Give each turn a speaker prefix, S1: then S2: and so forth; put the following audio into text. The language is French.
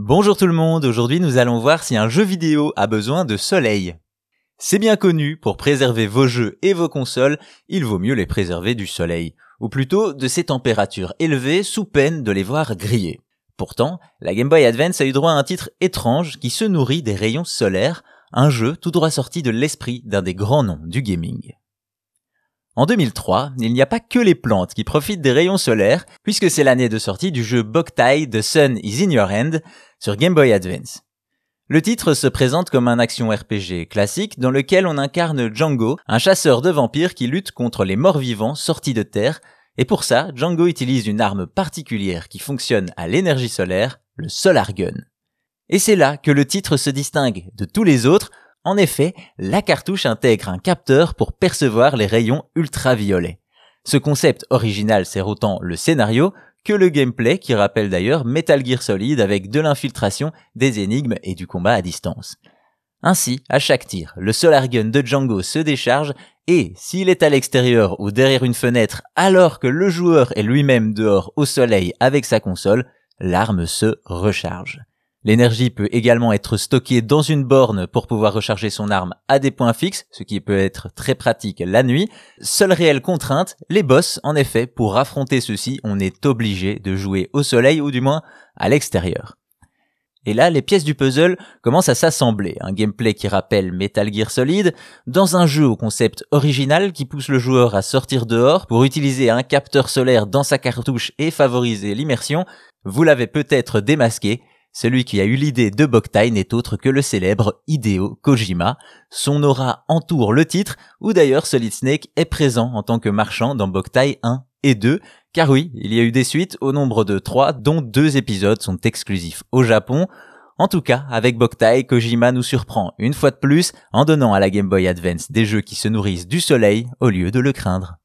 S1: Bonjour tout le monde, aujourd'hui nous allons voir si un jeu vidéo a besoin de soleil. C'est bien connu, pour préserver vos jeux et vos consoles, il vaut mieux les préserver du soleil, ou plutôt de ces températures élevées sous peine de les voir griller. Pourtant, la Game Boy Advance a eu droit à un titre étrange qui se nourrit des rayons solaires, un jeu tout droit sorti de l'esprit d'un des grands noms du gaming. En 2003, il n'y a pas que les plantes qui profitent des rayons solaires, puisque c'est l'année de sortie du jeu Boktai The Sun is in Your Hand sur Game Boy Advance. Le titre se présente comme un action RPG classique dans lequel on incarne Django, un chasseur de vampires qui lutte contre les morts vivants sortis de terre, et pour ça, Django utilise une arme particulière qui fonctionne à l'énergie solaire, le Solar Gun. Et c'est là que le titre se distingue de tous les autres en effet, la cartouche intègre un capteur pour percevoir les rayons ultraviolets. Ce concept original sert autant le scénario que le gameplay qui rappelle d'ailleurs Metal Gear Solid avec de l'infiltration, des énigmes et du combat à distance. Ainsi, à chaque tir, le Solar Gun de Django se décharge et, s'il est à l'extérieur ou derrière une fenêtre alors que le joueur est lui-même dehors au soleil avec sa console, l'arme se recharge. L'énergie peut également être stockée dans une borne pour pouvoir recharger son arme à des points fixes, ce qui peut être très pratique la nuit. Seule réelle contrainte, les boss, en effet, pour affronter ceux-ci, on est obligé de jouer au soleil ou du moins à l'extérieur. Et là, les pièces du puzzle commencent à s'assembler. Un gameplay qui rappelle Metal Gear Solid, dans un jeu au concept original qui pousse le joueur à sortir dehors pour utiliser un capteur solaire dans sa cartouche et favoriser l'immersion. Vous l'avez peut-être démasqué, celui qui a eu l'idée de Boktai n'est autre que le célèbre Hideo Kojima. Son aura entoure le titre, où d'ailleurs Solid Snake est présent en tant que marchand dans Boktai 1 et 2, car oui, il y a eu des suites au nombre de 3, dont deux épisodes sont exclusifs au Japon. En tout cas, avec Boktai, Kojima nous surprend une fois de plus en donnant à la Game Boy Advance des jeux qui se nourrissent du soleil au lieu de le craindre.